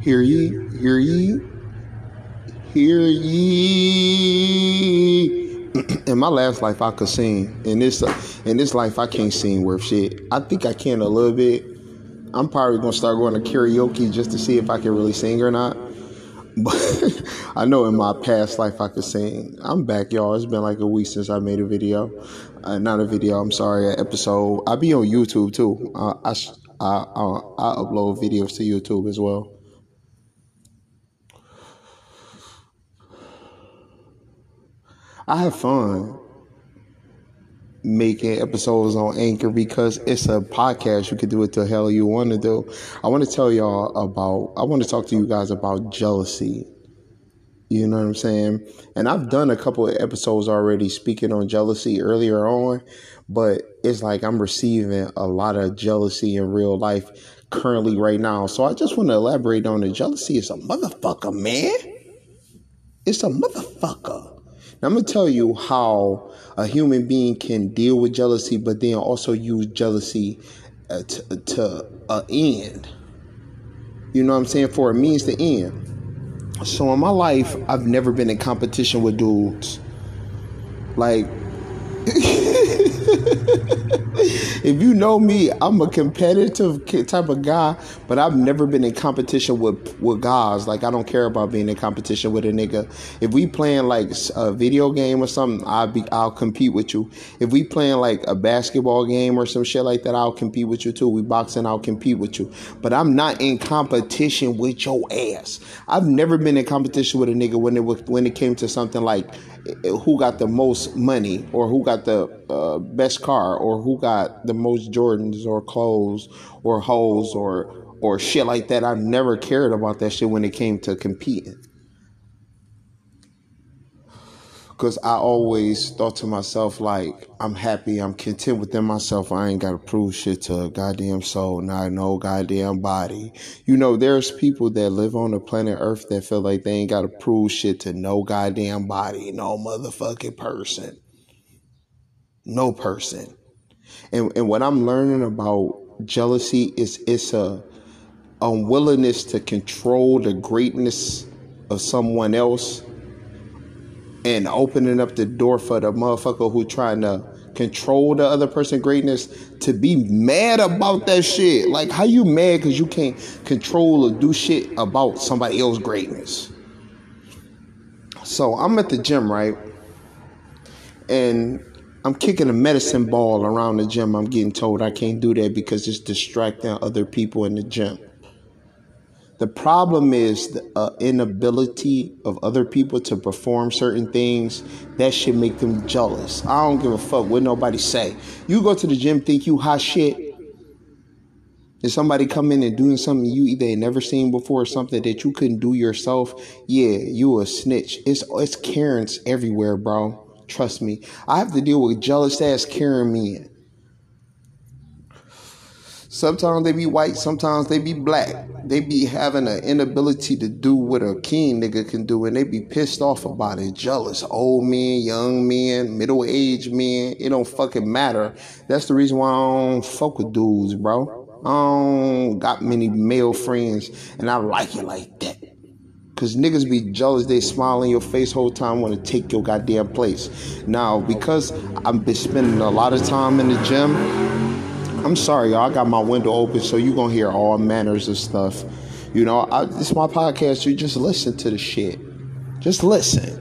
Hear ye, hear ye, hear ye. in my last life, I could sing. In this, in this life, I can't sing worth shit. I think I can a little bit. I'm probably gonna start going to karaoke just to see if I can really sing or not. But I know in my past life I could sing. I'm back, y'all. It's been like a week since I made a video. Uh, not a video. I'm sorry, an episode. I be on YouTube too. Uh, I, I I I upload videos to YouTube as well. I have fun making episodes on Anchor because it's a podcast. You can do it the hell you want to do. I want to tell y'all about, I want to talk to you guys about jealousy. You know what I'm saying? And I've done a couple of episodes already speaking on jealousy earlier on, but it's like I'm receiving a lot of jealousy in real life currently right now. So I just want to elaborate on it. Jealousy is a motherfucker, man. It's a motherfucker. I'm going to tell you how a human being can deal with jealousy, but then also use jealousy uh, to, to end. You know what I'm saying? For a means to end. So in my life, I've never been in competition with dudes. Like, if you know me, I'm a competitive type of guy, but I've never been in competition with with guys. Like I don't care about being in competition with a nigga. If we playing like a video game or something, I'll be I'll compete with you. If we playing like a basketball game or some shit like that, I'll compete with you too. We boxing, I'll compete with you. But I'm not in competition with your ass. I've never been in competition with a nigga when it when it came to something like who got the most money or who got the uh, best car or who got the most Jordans or clothes or hoes or or shit like that. I never cared about that shit when it came to competing. Cause I always thought to myself like I'm happy, I'm content within myself. I ain't gotta prove shit to a goddamn soul, not no goddamn body. You know, there's people that live on the planet Earth that feel like they ain't gotta prove shit to no goddamn body, no motherfucking person. No person. And and what I'm learning about jealousy is it's a unwillingness to control the greatness of someone else and opening up the door for the motherfucker who trying to control the other person greatness to be mad about that shit. Like how you mad because you can't control or do shit about somebody else's greatness. So I'm at the gym, right? And I'm kicking a medicine ball around the gym. I'm getting told I can't do that because it's distracting other people in the gym. The problem is the uh, inability of other people to perform certain things. That should make them jealous. I don't give a fuck what nobody say. You go to the gym, think you hot shit. If somebody come in and doing something you either never seen before or something that you couldn't do yourself, yeah, you a snitch. It's it's Karens everywhere, bro. Trust me. I have to deal with jealous ass Karen men. Sometimes they be white, sometimes they be black. They be having an inability to do what a king nigga can do, and they be pissed off about it. Jealous, old men, young men, middle aged men. It don't fucking matter. That's the reason why I don't fuck with dudes, bro. I don't got many male friends, and I like it like that. Cause niggas be jealous, they smile in your face whole time, want to take your goddamn place. Now, because I've been spending a lot of time in the gym, I'm sorry, y'all. I got my window open, so you're gonna hear all manners of stuff. You know, I, is my podcast. You just listen to the shit. Just listen.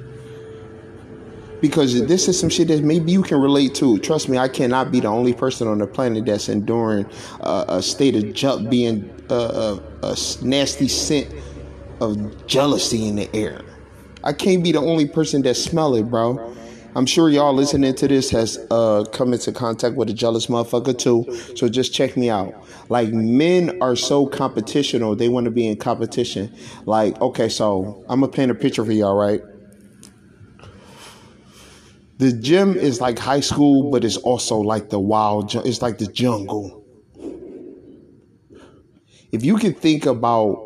Because this is some shit that maybe you can relate to. Trust me, I cannot be the only person on the planet that's enduring uh, a state of ju- being uh, a, a nasty scent of jealousy in the air. I can't be the only person that smell it, bro. I'm sure y'all listening to this has uh, come into contact with a jealous motherfucker too. So just check me out. Like men are so competitional, they want to be in competition. Like, okay, so I'm gonna paint a picture for y'all, right? The gym is like high school, but it's also like the wild. It's like the jungle. If you can think about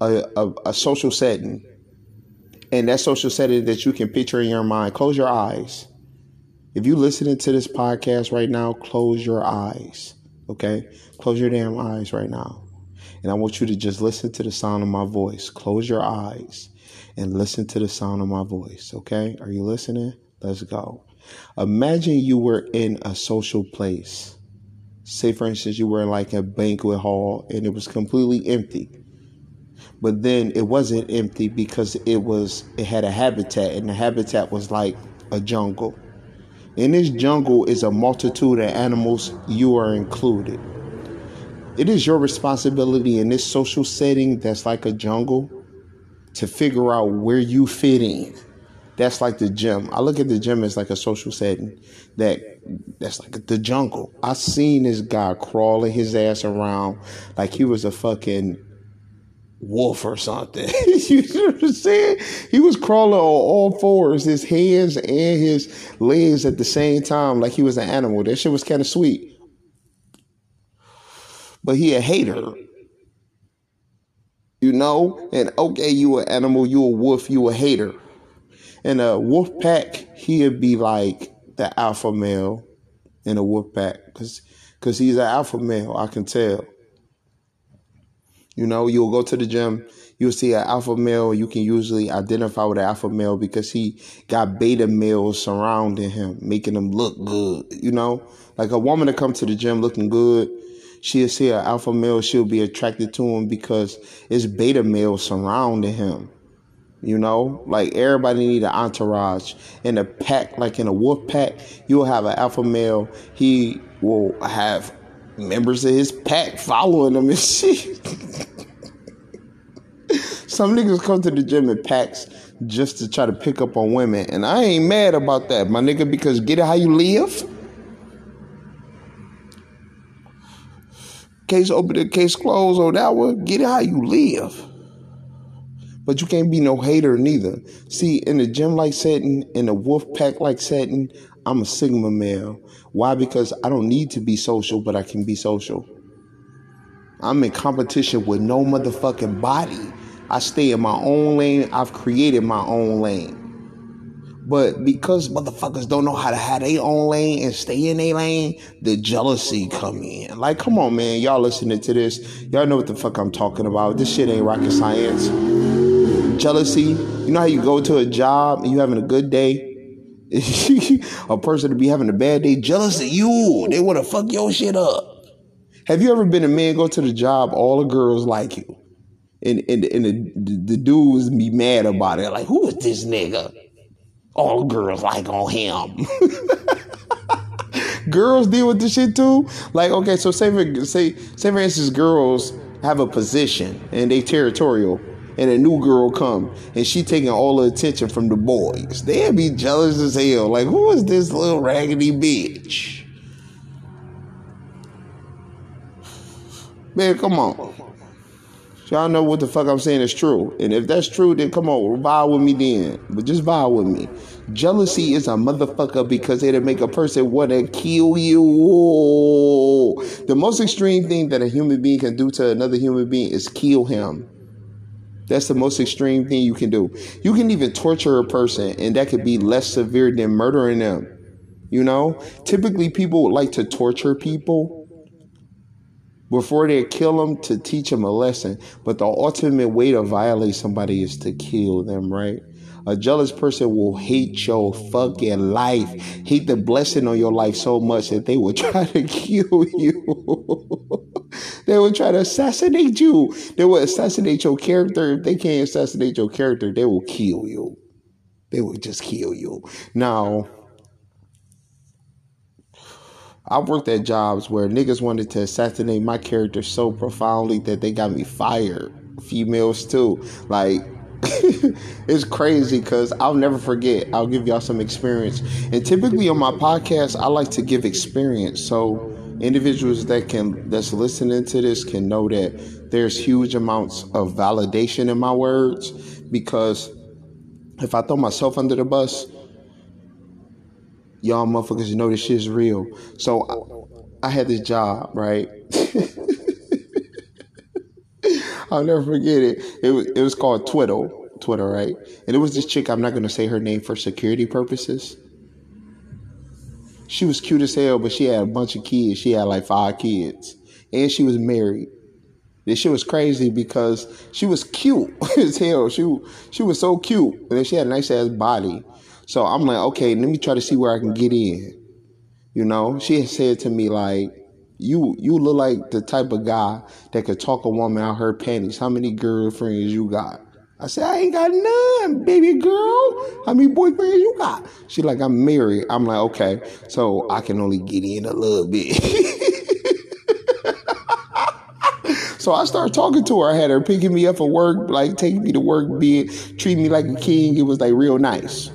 a, a, a social setting and that social setting that you can picture in your mind, close your eyes. If you're listening to this podcast right now, close your eyes. Okay? Close your damn eyes right now. And I want you to just listen to the sound of my voice. Close your eyes and listen to the sound of my voice. Okay? Are you listening? Let's go. Imagine you were in a social place. Say, for instance, you were in like a banquet hall and it was completely empty. But then it wasn't empty because it was it had a habitat and the habitat was like a jungle. In this jungle is a multitude of animals, you are included. It is your responsibility in this social setting that's like a jungle to figure out where you fit in. That's like the gym. I look at the gym as like a social setting that that's like the jungle. I seen this guy crawling his ass around like he was a fucking wolf or something. you know what I'm saying? He was crawling on all fours, his hands and his legs at the same time, like he was an animal. That shit was kind of sweet. But he a hater. You know? And okay, you an animal, you a wolf, you a hater. And a wolf pack, he'd be like the alpha male in a wolf pack. Cause, cause he's an alpha male, I can tell. You know, you'll go to the gym, you'll see an alpha male. You can usually identify with an alpha male because he got beta males surrounding him, making him look good. You know, like a woman to come to the gym looking good, she'll see an alpha male, she'll be attracted to him because it's beta males surrounding him. You know, like everybody need an entourage. In a pack, like in a wolf pack, you'll have an alpha male. He will have members of his pack following him and shit. Some niggas come to the gym in packs just to try to pick up on women, and I ain't mad about that, my nigga, because get it how you live. Case open, the case closed on that one. Get it how you live. But you can't be no hater neither. See, in the gym like setting, in the wolf pack like setting, I'm a Sigma male. Why? Because I don't need to be social, but I can be social. I'm in competition with no motherfucking body. I stay in my own lane. I've created my own lane. But because motherfuckers don't know how to have their own lane and stay in their lane, the jealousy come in. Like, come on, man. Y'all listening to this. Y'all know what the fuck I'm talking about. This shit ain't rocket science. Jealousy. You know how you go to a job and you having a good day? a person to be having a bad day, jealous of you. They want to fuck your shit up. Have you ever been a man go to the job, all the girls like you? And, and, and the, the, the dudes be mad about it. Like, who is this nigga? All the girls like on him. girls deal with this shit too. Like, okay, so say for, say, say for instance, girls have a position and they territorial and a new girl come and she taking all the attention from the boys. They'd be jealous as hell. Like, who is this little raggedy bitch? Man, come on. Y'all know what the fuck I'm saying is true. And if that's true, then come on, vibe with me then. But just vibe with me. Jealousy is a motherfucker because it'll make a person want to kill you. The most extreme thing that a human being can do to another human being is kill him. That's the most extreme thing you can do. You can even torture a person, and that could be less severe than murdering them. You know, typically people would like to torture people before they kill them to teach them a lesson. But the ultimate way to violate somebody is to kill them, right? A jealous person will hate your fucking life, hate the blessing on your life so much that they will try to kill you. they will try to assassinate you. They will assassinate your character. If they can't assassinate your character, they will kill you. They will just kill you. Now, I worked at jobs where niggas wanted to assassinate my character so profoundly that they got me fired. Females too. Like it's crazy because I'll never forget. I'll give y'all some experience. And typically on my podcast, I like to give experience. So individuals that can that's listening to this can know that there's huge amounts of validation in my words because if I throw myself under the bus, y'all motherfuckers know this shit's real. So I, I had this job, right? I'll never forget it. It was, it was called Twiddle, Twitter, right? And it was this chick. I'm not gonna say her name for security purposes. She was cute as hell, but she had a bunch of kids. She had like five kids, and she was married. This shit was crazy because she was cute as hell. She she was so cute, and then she had a nice ass body. So I'm like, okay, let me try to see where I can get in. You know, she said to me like, "You you look like the type of guy that could talk a woman out her panties. How many girlfriends you got?" I said, I ain't got none, baby girl. How many boyfriends you got? She like, I'm married. I'm like, okay, so I can only get in a little bit. so I started talking to her. I had her picking me up for work, like taking me to work, being treating me like a king. It was like real nice.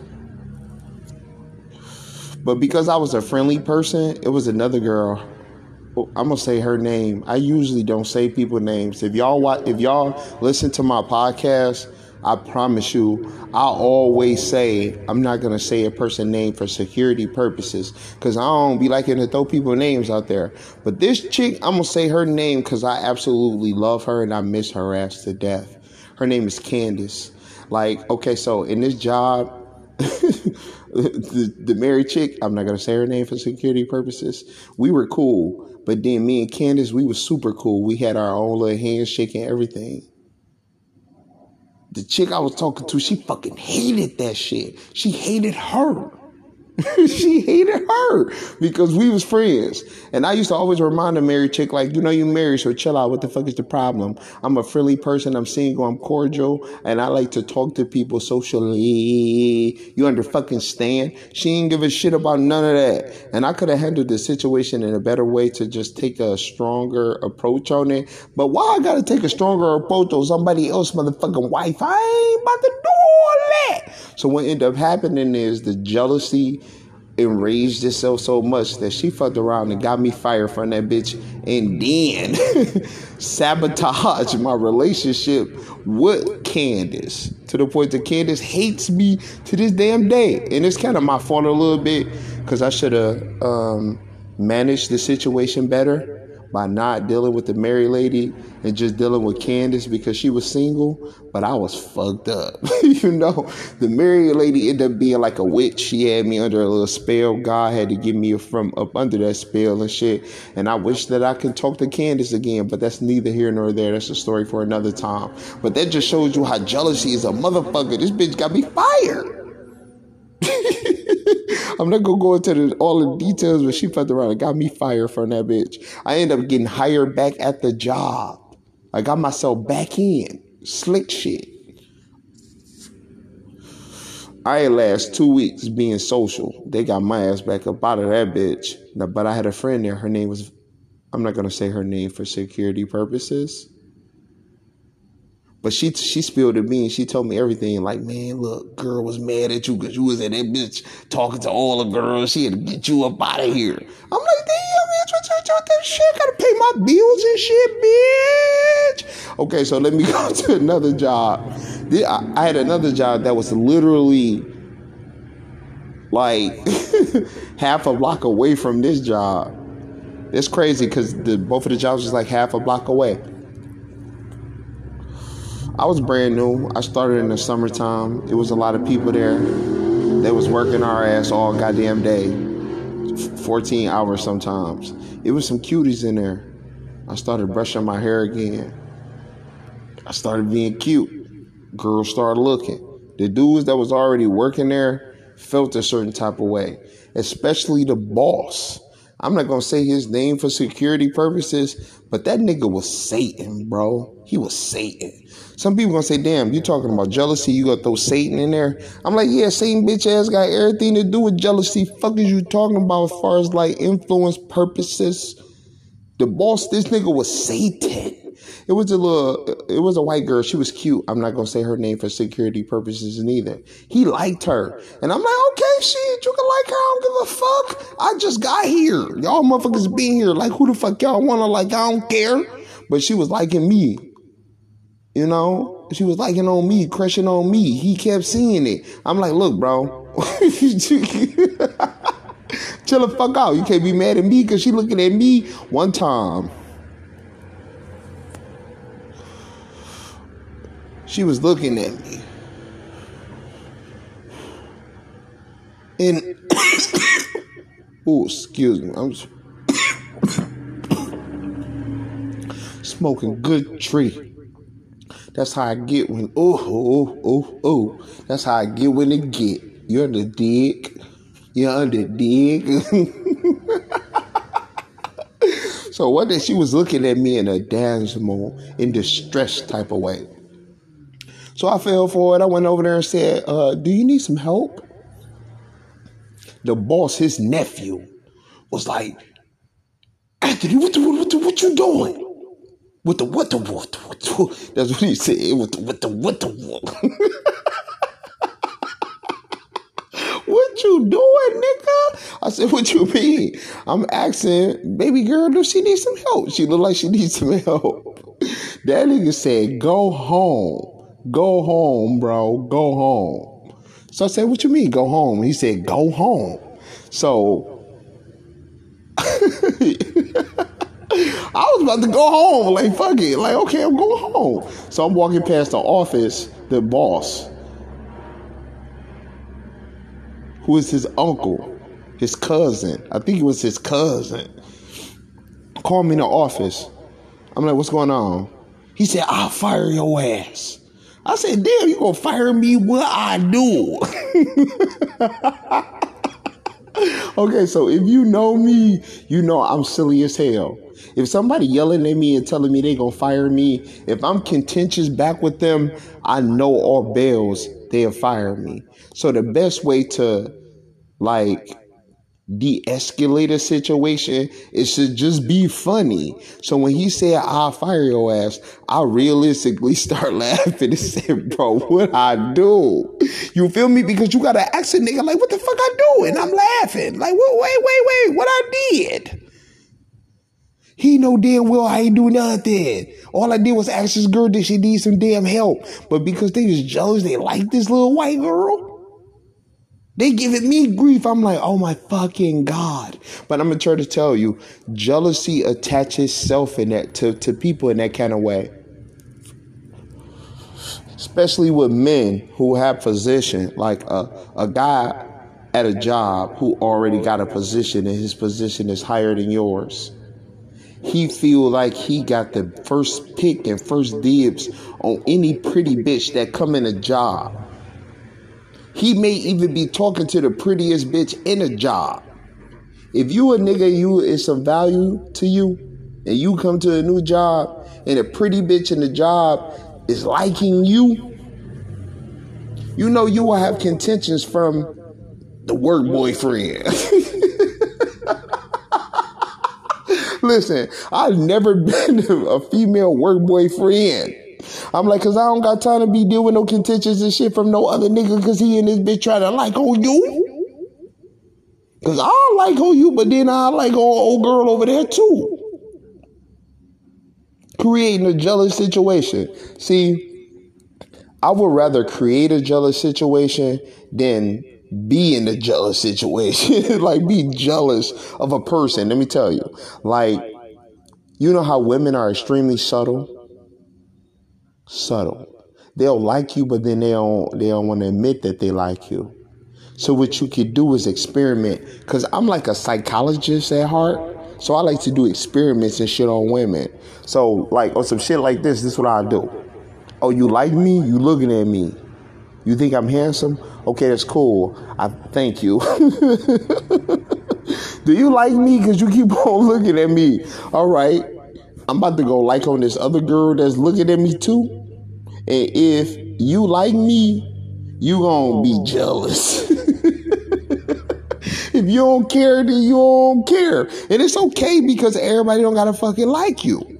But because I was a friendly person, it was another girl I'm gonna say her name. I usually don't say people names. If y'all watch, if y'all listen to my podcast, I promise you, I always say I'm not gonna say a person name for security purposes because I don't be liking to throw people names out there. But this chick, I'm gonna say her name because I absolutely love her and I miss her ass to death. Her name is Candace. Like, okay, so in this job, the, the married chick, I'm not gonna say her name for security purposes. We were cool, but then me and Candace, we was super cool. We had our own little handshake and everything. The chick I was talking to, she fucking hated that shit. She hated her. she hated her because we was friends. And I used to always remind a married chick, like, you know, you married, so chill out. What the fuck is the problem? I'm a friendly person. I'm single. I'm cordial. And I like to talk to people socially. You under fucking stand? She didn't give a shit about none of that. And I could have handled the situation in a better way to just take a stronger approach on it. But why I gotta take a stronger approach on somebody else motherfucking wife? I ain't about to do all that. So what ended up happening is the jealousy enraged itself so much that she fucked around and got me fired from that bitch and then sabotage my relationship with Candace to the point that Candace hates me to this damn day. And it's kind of my fault a little bit because I should have um, managed the situation better by not dealing with the married lady and just dealing with Candace because she was single, but I was fucked up. you know, the married lady ended up being like a witch. She had me under a little spell. God had to get me from up under that spell and shit. And I wish that I could talk to Candace again, but that's neither here nor there. That's a story for another time. But that just shows you how jealousy is a motherfucker. This bitch got me fired. I'm not gonna go into the, all the details, but she fucked around and got me fired from that bitch. I ended up getting hired back at the job. I got myself back in. Slick shit. I last two weeks being social. They got my ass back up out of that bitch. But I had a friend there. Her name was, I'm not gonna say her name for security purposes. But she she spilled to me and She told me everything. Like, man, look, girl was mad at you because you was at that bitch talking to all the girls. She had to get you up out of here. I'm like, damn, bitch, what, what, what that shit? I gotta pay my bills and shit, bitch. Okay, so let me go to another job. I had another job that was literally like half a block away from this job. It's crazy because the both of the jobs was like half a block away. I was brand new. I started in the summertime. It was a lot of people there. They was working our ass all goddamn day, 14 hours sometimes. It was some cuties in there. I started brushing my hair again. I started being cute. Girls started looking. The dudes that was already working there felt a certain type of way, especially the boss. I'm not gonna say his name for security purposes, but that nigga was Satan, bro. He was Satan. Some people gonna say, damn, you talking about jealousy, you gonna throw Satan in there. I'm like, yeah, Satan bitch ass got everything to do with jealousy. Fuck is you talking about as far as like influence purposes? The boss, this nigga was Satan. It was a little, it was a white girl. She was cute. I'm not gonna say her name for security purposes neither. He liked her, and I'm like, okay, shit, you can like her. I don't give a fuck. I just got here. Y'all motherfuckers being here. Like, who the fuck y'all wanna like? I don't care. But she was liking me. You know, she was liking on me, crushing on me. He kept seeing it. I'm like, look, bro. Chill the fuck out. You can't be mad at me because she looking at me one time. She was looking at me. And oh, excuse me. I'm smoking good tree. That's how I get when oh oh oh oh. That's how I get when it get. You're the dig. You're under dig. so one day she was looking at me in a dismal, in distress type of way. So I fell for it. I went over there and said, uh, "Do you need some help?" The boss, his nephew, was like, "Anthony, what the, what the, what you doing?" With the what the what the, what the, that's what he said. What the what the what the what. what you doing, nigga? I said, what you mean? I'm asking, baby girl, does she need some help? She look like she needs some help. That nigga said, go home. Go home, bro. Go home. So I said, what you mean, go home? He said, go home. So I was about to go home. Like, fuck it. Like, okay, I'm going home. So I'm walking past the office, the boss, who is his uncle, his cousin. I think it was his cousin. Called me in the office. I'm like, what's going on? He said, I'll fire your ass. I said, damn, you gonna fire me what I do? okay, so if you know me, you know I'm silly as hell. If somebody yelling at me and telling me they gonna fire me, if I'm contentious back with them, I know all bells they'll fire me. So the best way to like de-escalate a situation is to just be funny. So when he said I'll fire your ass, I realistically start laughing and said, bro, what I do? You feel me? Because you gotta ask a nigga like, what the fuck I do? And I'm laughing. Like, wait, wait, wait, wait, what I did? He know damn well I ain't do nothing. All I did was ask this girl that she need some damn help. But because they was jealous, they like this little white girl. They giving me grief. I'm like, oh my fucking God. But I'm gonna try to tell you, jealousy attaches self in that to, to people in that kind of way. Especially with men who have position, like a, a guy at a job who already got a position and his position is higher than yours he feel like he got the first pick and first dibs on any pretty bitch that come in a job. He may even be talking to the prettiest bitch in a job. If you a nigga, you is some value to you, and you come to a new job, and a pretty bitch in the job is liking you, you know you will have contentions from the work boyfriend. Listen, I've never been a female work boyfriend. I'm like, cause I don't got time to be dealing with no contentions and shit from no other nigga cause he and this bitch try to like on you. Cause I like on you, but then I like on old girl over there too. Creating a jealous situation. See, I would rather create a jealous situation than be in a jealous situation. like be jealous of a person. Let me tell you. Like, you know how women are extremely subtle? Subtle. They'll like you, but then they don't they don't want to admit that they like you. So what you could do is experiment. Cause I'm like a psychologist at heart. So I like to do experiments and shit on women. So like on some shit like this, this is what I do. Oh, you like me? You looking at me. You think I'm handsome? Okay, that's cool. I thank you. Do you like me? Because you keep on looking at me. All right. I'm about to go like on this other girl that's looking at me too. And if you like me, you gonna be oh. jealous. if you don't care, then you don't care. And it's okay because everybody don't gotta fucking like you.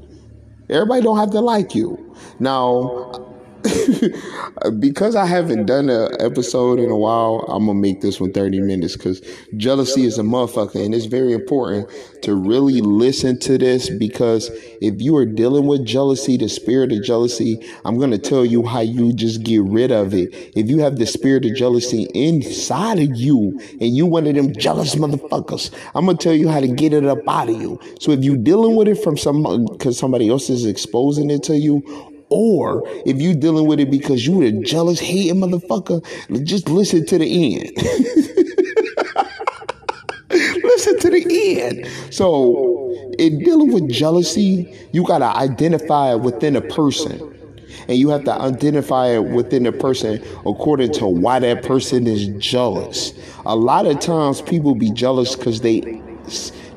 Everybody don't have to like you. Now, because I haven't done an episode in a while, I'm gonna make this one 30 minutes because jealousy is a motherfucker, and it's very important to really listen to this because if you are dealing with jealousy, the spirit of jealousy, I'm gonna tell you how you just get rid of it. If you have the spirit of jealousy inside of you and you one of them jealous motherfuckers, I'm gonna tell you how to get it up out of you. So if you're dealing with it from some because somebody else is exposing it to you, or if you dealing with it because you a jealous, hating motherfucker, just listen to the end. listen to the end. So in dealing with jealousy, you gotta identify it within a person. And you have to identify it within a person according to why that person is jealous. A lot of times people be jealous because they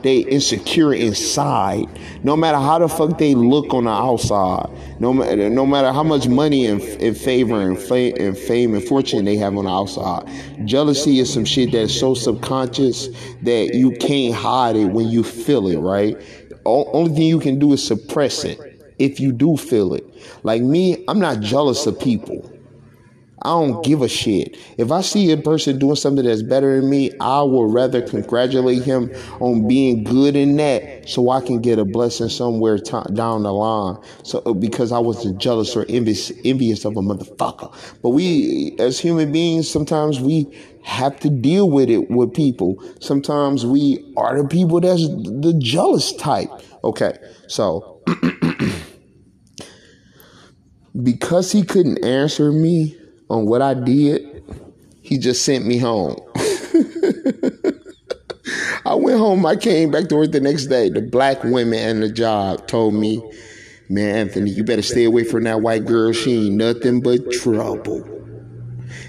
they insecure inside. No matter how the fuck they look on the outside, no matter no matter how much money and, and favor and, and fame and fortune they have on the outside, jealousy is some shit that's so subconscious that you can't hide it when you feel it. Right? Only thing you can do is suppress it if you do feel it. Like me, I'm not jealous of people. I don't give a shit. If I see a person doing something that's better than me, I would rather congratulate him on being good in that so I can get a blessing somewhere t- down the line. So uh, because I wasn't jealous or envious, envious of a motherfucker. But we as human beings, sometimes we have to deal with it with people. Sometimes we are the people that's the jealous type. Okay. So because he couldn't answer me on what I did, he just sent me home. I went home. I came back to work the next day. The black women and the job told me, man, Anthony, you better stay away from that white girl. She ain't nothing but trouble.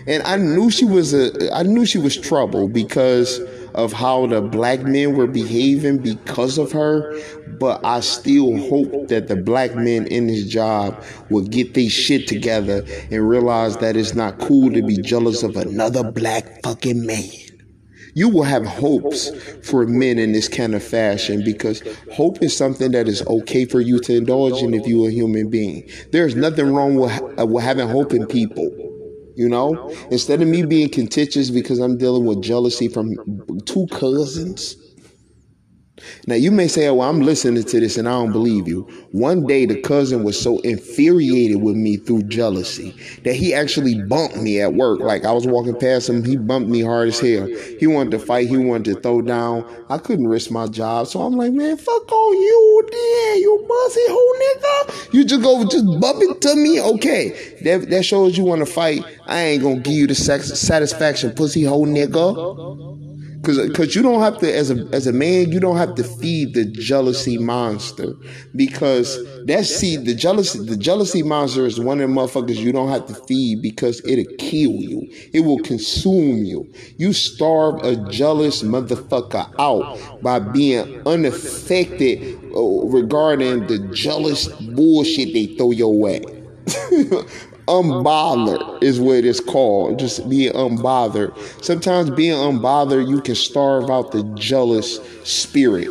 And I knew she was a, I knew she was trouble because of how the black men were behaving because of her, but I still hope that the black men in this job will get their shit together and realize that it's not cool to be jealous of another black fucking man. You will have hopes for men in this kind of fashion because hope is something that is okay for you to indulge in if you're a human being. There's nothing wrong with, with having hope in people. You know, instead of me being contentious because I'm dealing with jealousy from two cousins. Now you may say, "Oh, well, I'm listening to this and I don't believe you." One day, the cousin was so infuriated with me through jealousy that he actually bumped me at work. Like I was walking past him, he bumped me hard as hell. He wanted to fight, he wanted to throw down. I couldn't risk my job, so I'm like, "Man, fuck on you, there, you bussy hoe nigga. You just go, just bump into me, okay? That that shows you want to fight. I ain't gonna give you the sex, satisfaction, pussy hoe nigga." Cause, cause you don't have to, as a as a man, you don't have to feed the jealousy monster, because that see the jealousy the jealousy monster is one of the motherfuckers you don't have to feed because it'll kill you. It will consume you. You starve a jealous motherfucker out by being unaffected uh, regarding the jealous bullshit they throw your way. unbothered is what it's called. Just being unbothered. Sometimes being unbothered, you can starve out the jealous spirit.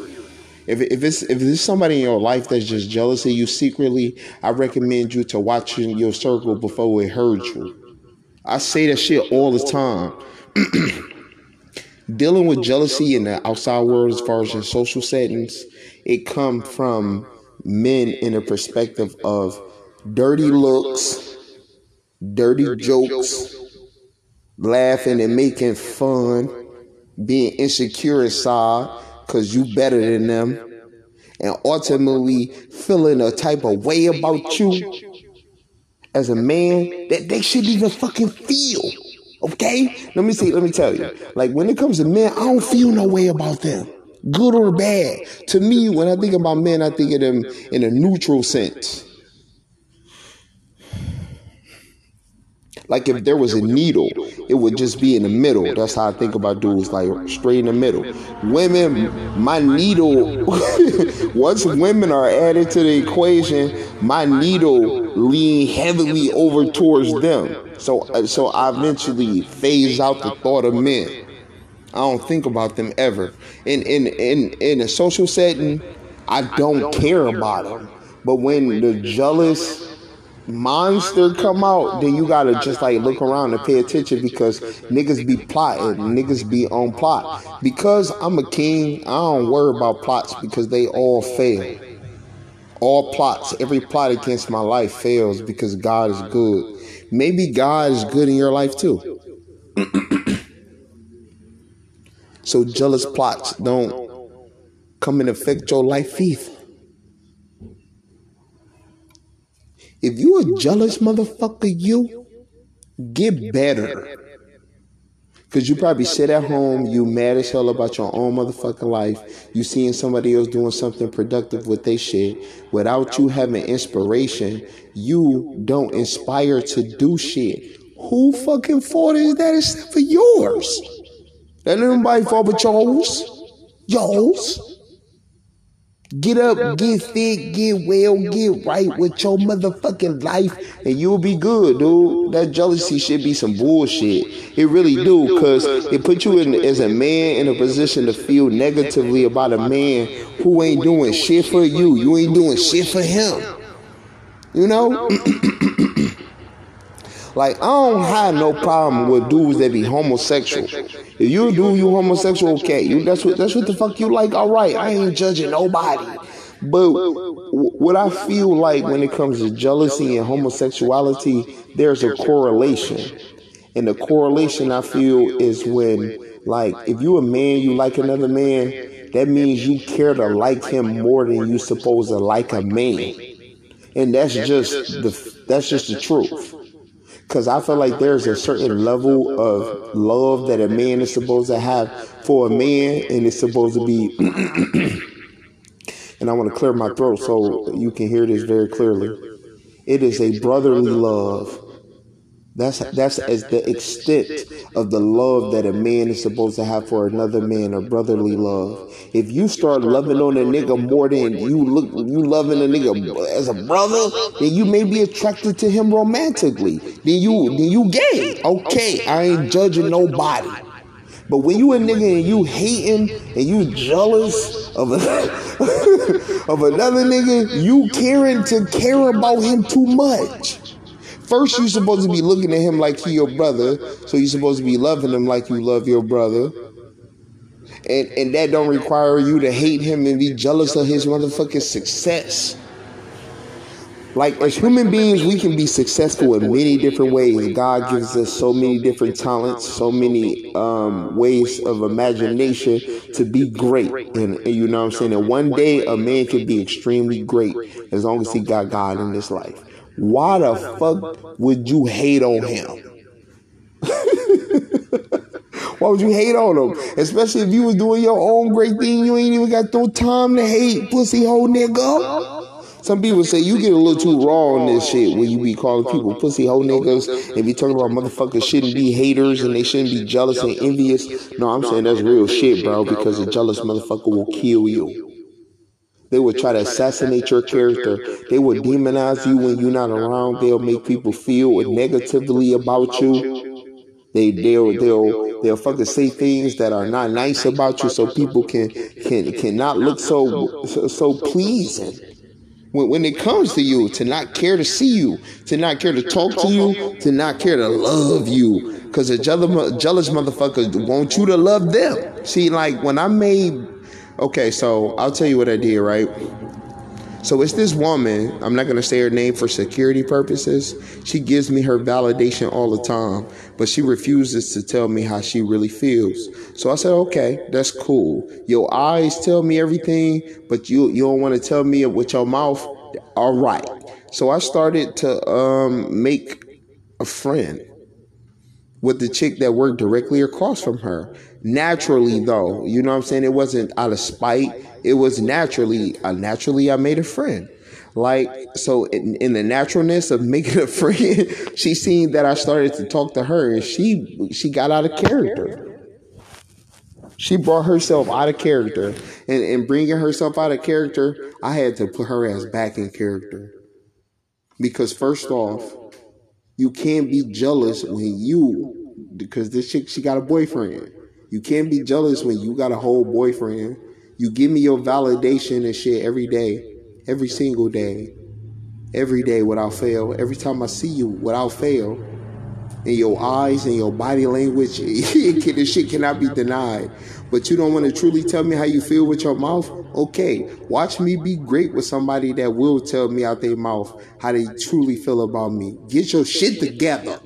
If, if it's if there's somebody in your life that's just jealous of you secretly, I recommend you to watch your circle before it hurts you. I say that shit all the time. Dealing with jealousy in the outside world, as far as in social settings, it come from men in a perspective of dirty looks, dirty jokes, laughing and making fun, being insecure inside because you better than them, and ultimately feeling a type of way about you as a man that they shouldn't even fucking feel. Okay? Let me see, let me tell you. Like when it comes to men, I don't feel no way about them. Good or bad. To me, when I think about men, I think of them in a neutral sense. Like if there was a needle, it would just be in the middle. That's how I think about dudes, like straight in the middle. Women, my needle, once women are added to the equation, my needle lean heavily over towards them. Uh, so, so I eventually phase out the thought of men. I don't think about them ever. In in in in a social setting, I don't care about them. But when the jealous monster come out, then you gotta just like look around and pay attention because niggas be plotting, niggas be on plot. Because I'm a king, I don't worry about plots because they all fail. All plots, every plot against my life fails because God is good. Maybe God is good in your life too. so jealous plots don't come and affect your life either. If you a jealous motherfucker, you get better. Cause you probably sit at home, you mad as hell about your own motherfucking life. You seeing somebody else doing something productive with their shit. Without you having inspiration, you don't inspire to do shit. Who fucking fault is that except for yours? That nobody fault but yours. Yours. Get up, get fit, get well, get right with your motherfucking life, and you'll be good, dude. That jealousy should be some bullshit. It really do, cause it put you in as a man in a position to feel negatively about a man who ain't doing shit for you. You ain't doing shit for him. You know? Like I don't have no problem with dudes that be homosexual. If you do you homosexual, okay. You that's what that's what the fuck you like. All right, I ain't judging nobody. But what I feel like when it comes to jealousy and homosexuality, there's a correlation. And the correlation I feel is when, like, if you a man, you like another man, that means you care to like him more than you supposed to like a man. And that's just the that's just the truth. Because I feel like there's a certain level of love that a man is supposed to have for a man, and it's supposed to be. and I want to clear my throat so you can hear this very clearly. It is a brotherly love that's that's as the extent of the love that a man is supposed to have for another man, or brotherly love. If you start loving on a nigga more than you look, you loving a nigga as a brother, then you may be attracted to him romantically. Then you then you gay. Okay, I ain't judging nobody. But when you a nigga and you hating and you jealous of a, of another nigga, you caring to care about him too much. First, you're supposed to be looking at him like he your brother, so you're supposed to be loving him like you love your brother. And and that don't require you to hate him and be jealous of his motherfucking success. Like as human beings, we can be successful in many different ways. God gives us so many different talents, so many um, ways of imagination to be great. And, and you know what I'm saying? And one day a man can be extremely great as long as he got God in his life. Why the fuck would you hate on him? Why would you hate on him? Especially if you was doing your own great thing, you ain't even got no time to hate, pussy hole nigga. Some people say you get a little too raw on this shit when you be calling people pussy hole niggas and be talking about motherfuckers shouldn't be haters and they shouldn't be jealous and envious. No, I'm saying that's real shit, bro, because a jealous motherfucker will kill you. They will try to assassinate your character. They will demonize you when you're not around. They'll make people feel negatively about you. They they'll they'll they'll fucking say things that are not nice about you, so people can can cannot look so so, so pleasing. When, when it comes to you, to not care to see you, to not care to talk to you, to not care to love you, because a jealous, jealous motherfucker want you to love them. See, like when I made Okay, so I'll tell you what I did, right? So it's this woman, I'm not to say her name for security purposes. She gives me her validation all the time, but she refuses to tell me how she really feels. So I said, okay, that's cool. Your eyes tell me everything, but you, you don't want to tell me it with your mouth. All right. So I started to um, make a friend with the chick that worked directly across from her. Naturally, though, you know what I'm saying? It wasn't out of spite. It was naturally, uh, naturally, I made a friend. Like, so in, in the naturalness of making a friend, she seen that I started to talk to her and she, she got out of character. She brought herself out of character. And in bringing herself out of character, I had to put her ass back in character. Because first off, you can't be jealous when you, because this chick, she got a boyfriend. You can't be jealous when you got a whole boyfriend. You give me your validation and shit every day, every single day, every day without fail. Every time I see you without fail, in your eyes and your body language, this shit cannot be denied. But you don't want to truly tell me how you feel with your mouth? Okay, watch me be great with somebody that will tell me out their mouth how they truly feel about me. Get your shit together.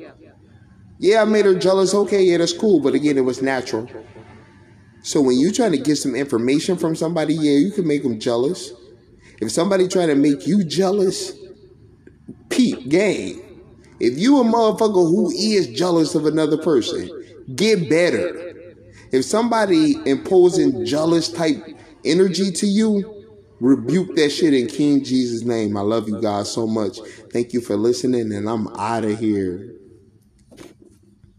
Yeah, I made her jealous. Okay, yeah, that's cool. But again, it was natural. So when you trying to get some information from somebody, yeah, you can make them jealous. If somebody trying to make you jealous, peep game. If you a motherfucker who is jealous of another person, Get better. If somebody imposing jealous type energy to you, rebuke that shit in King Jesus' name. I love you guys so much. Thank you for listening, and I'm out of here.